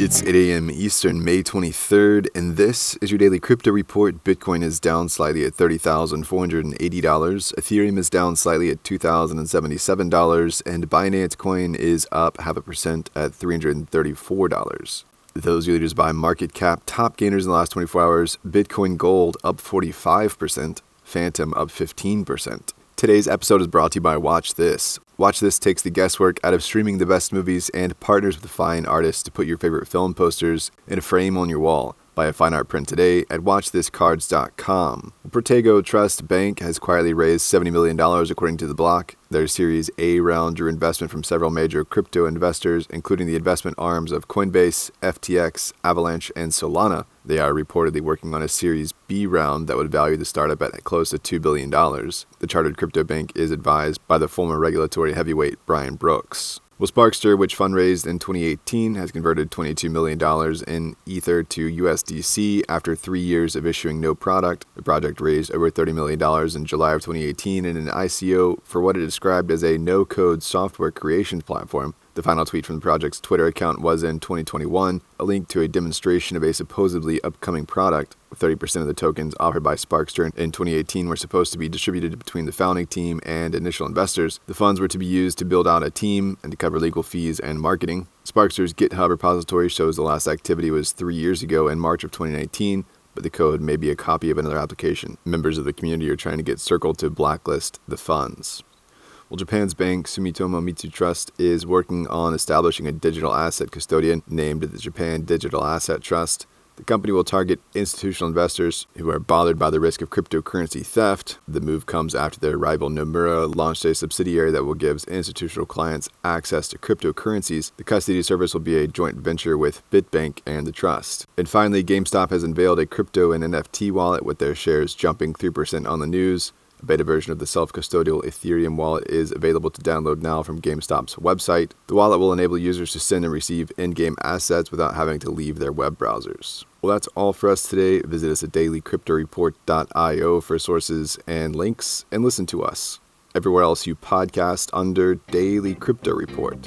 It's 8 a.m. Eastern, May 23rd, and this is your daily crypto report. Bitcoin is down slightly at $30,480. Ethereum is down slightly at $2,077, and Binance Coin is up half a percent at $334. Those leaders by market cap, top gainers in the last 24 hours Bitcoin Gold up 45%, Fantom up 15%. Today's episode is brought to you by Watch This. Watch This takes the guesswork out of streaming the best movies and partners with fine artists to put your favorite film posters in a frame on your wall. Buy a fine art print today at watchthiscards.com. Protego Trust Bank has quietly raised $70 million according to the block. Their Series A round drew investment from several major crypto investors, including the investment arms of Coinbase, FTX, Avalanche, and Solana. They are reportedly working on a Series B round that would value the startup at close to $2 billion. The chartered crypto bank is advised by the former regulatory heavyweight Brian Brooks. Well, Sparkster, which fundraised in 2018, has converted $22 million in Ether to USDC after three years of issuing no product. The project raised over $30 million in July of 2018 in an ICO for what it described as a no code software creation platform. The final tweet from the project's Twitter account was in 2021, a link to a demonstration of a supposedly upcoming product. 30% of the tokens offered by Sparkster in 2018 were supposed to be distributed between the founding team and initial investors. The funds were to be used to build out a team and to cover legal fees and marketing. Sparkster's GitHub repository shows the last activity was three years ago in March of 2019 but the code may be a copy of another application. Members of the community are trying to get Circle to blacklist the funds. Well, Japan's bank Sumitomo Mitsui Trust is working on establishing a digital asset custodian named the Japan Digital Asset Trust. The company will target institutional investors who are bothered by the risk of cryptocurrency theft. The move comes after their rival Nomura launched a subsidiary that will give institutional clients access to cryptocurrencies. The custody service will be a joint venture with Bitbank and the trust. And finally, GameStop has unveiled a crypto and NFT wallet with their shares jumping 3% on the news. A beta version of the self custodial Ethereum wallet is available to download now from GameStop's website. The wallet will enable users to send and receive in game assets without having to leave their web browsers. Well, that's all for us today. Visit us at dailycryptoreport.io for sources and links, and listen to us everywhere else you podcast under Daily Crypto Report.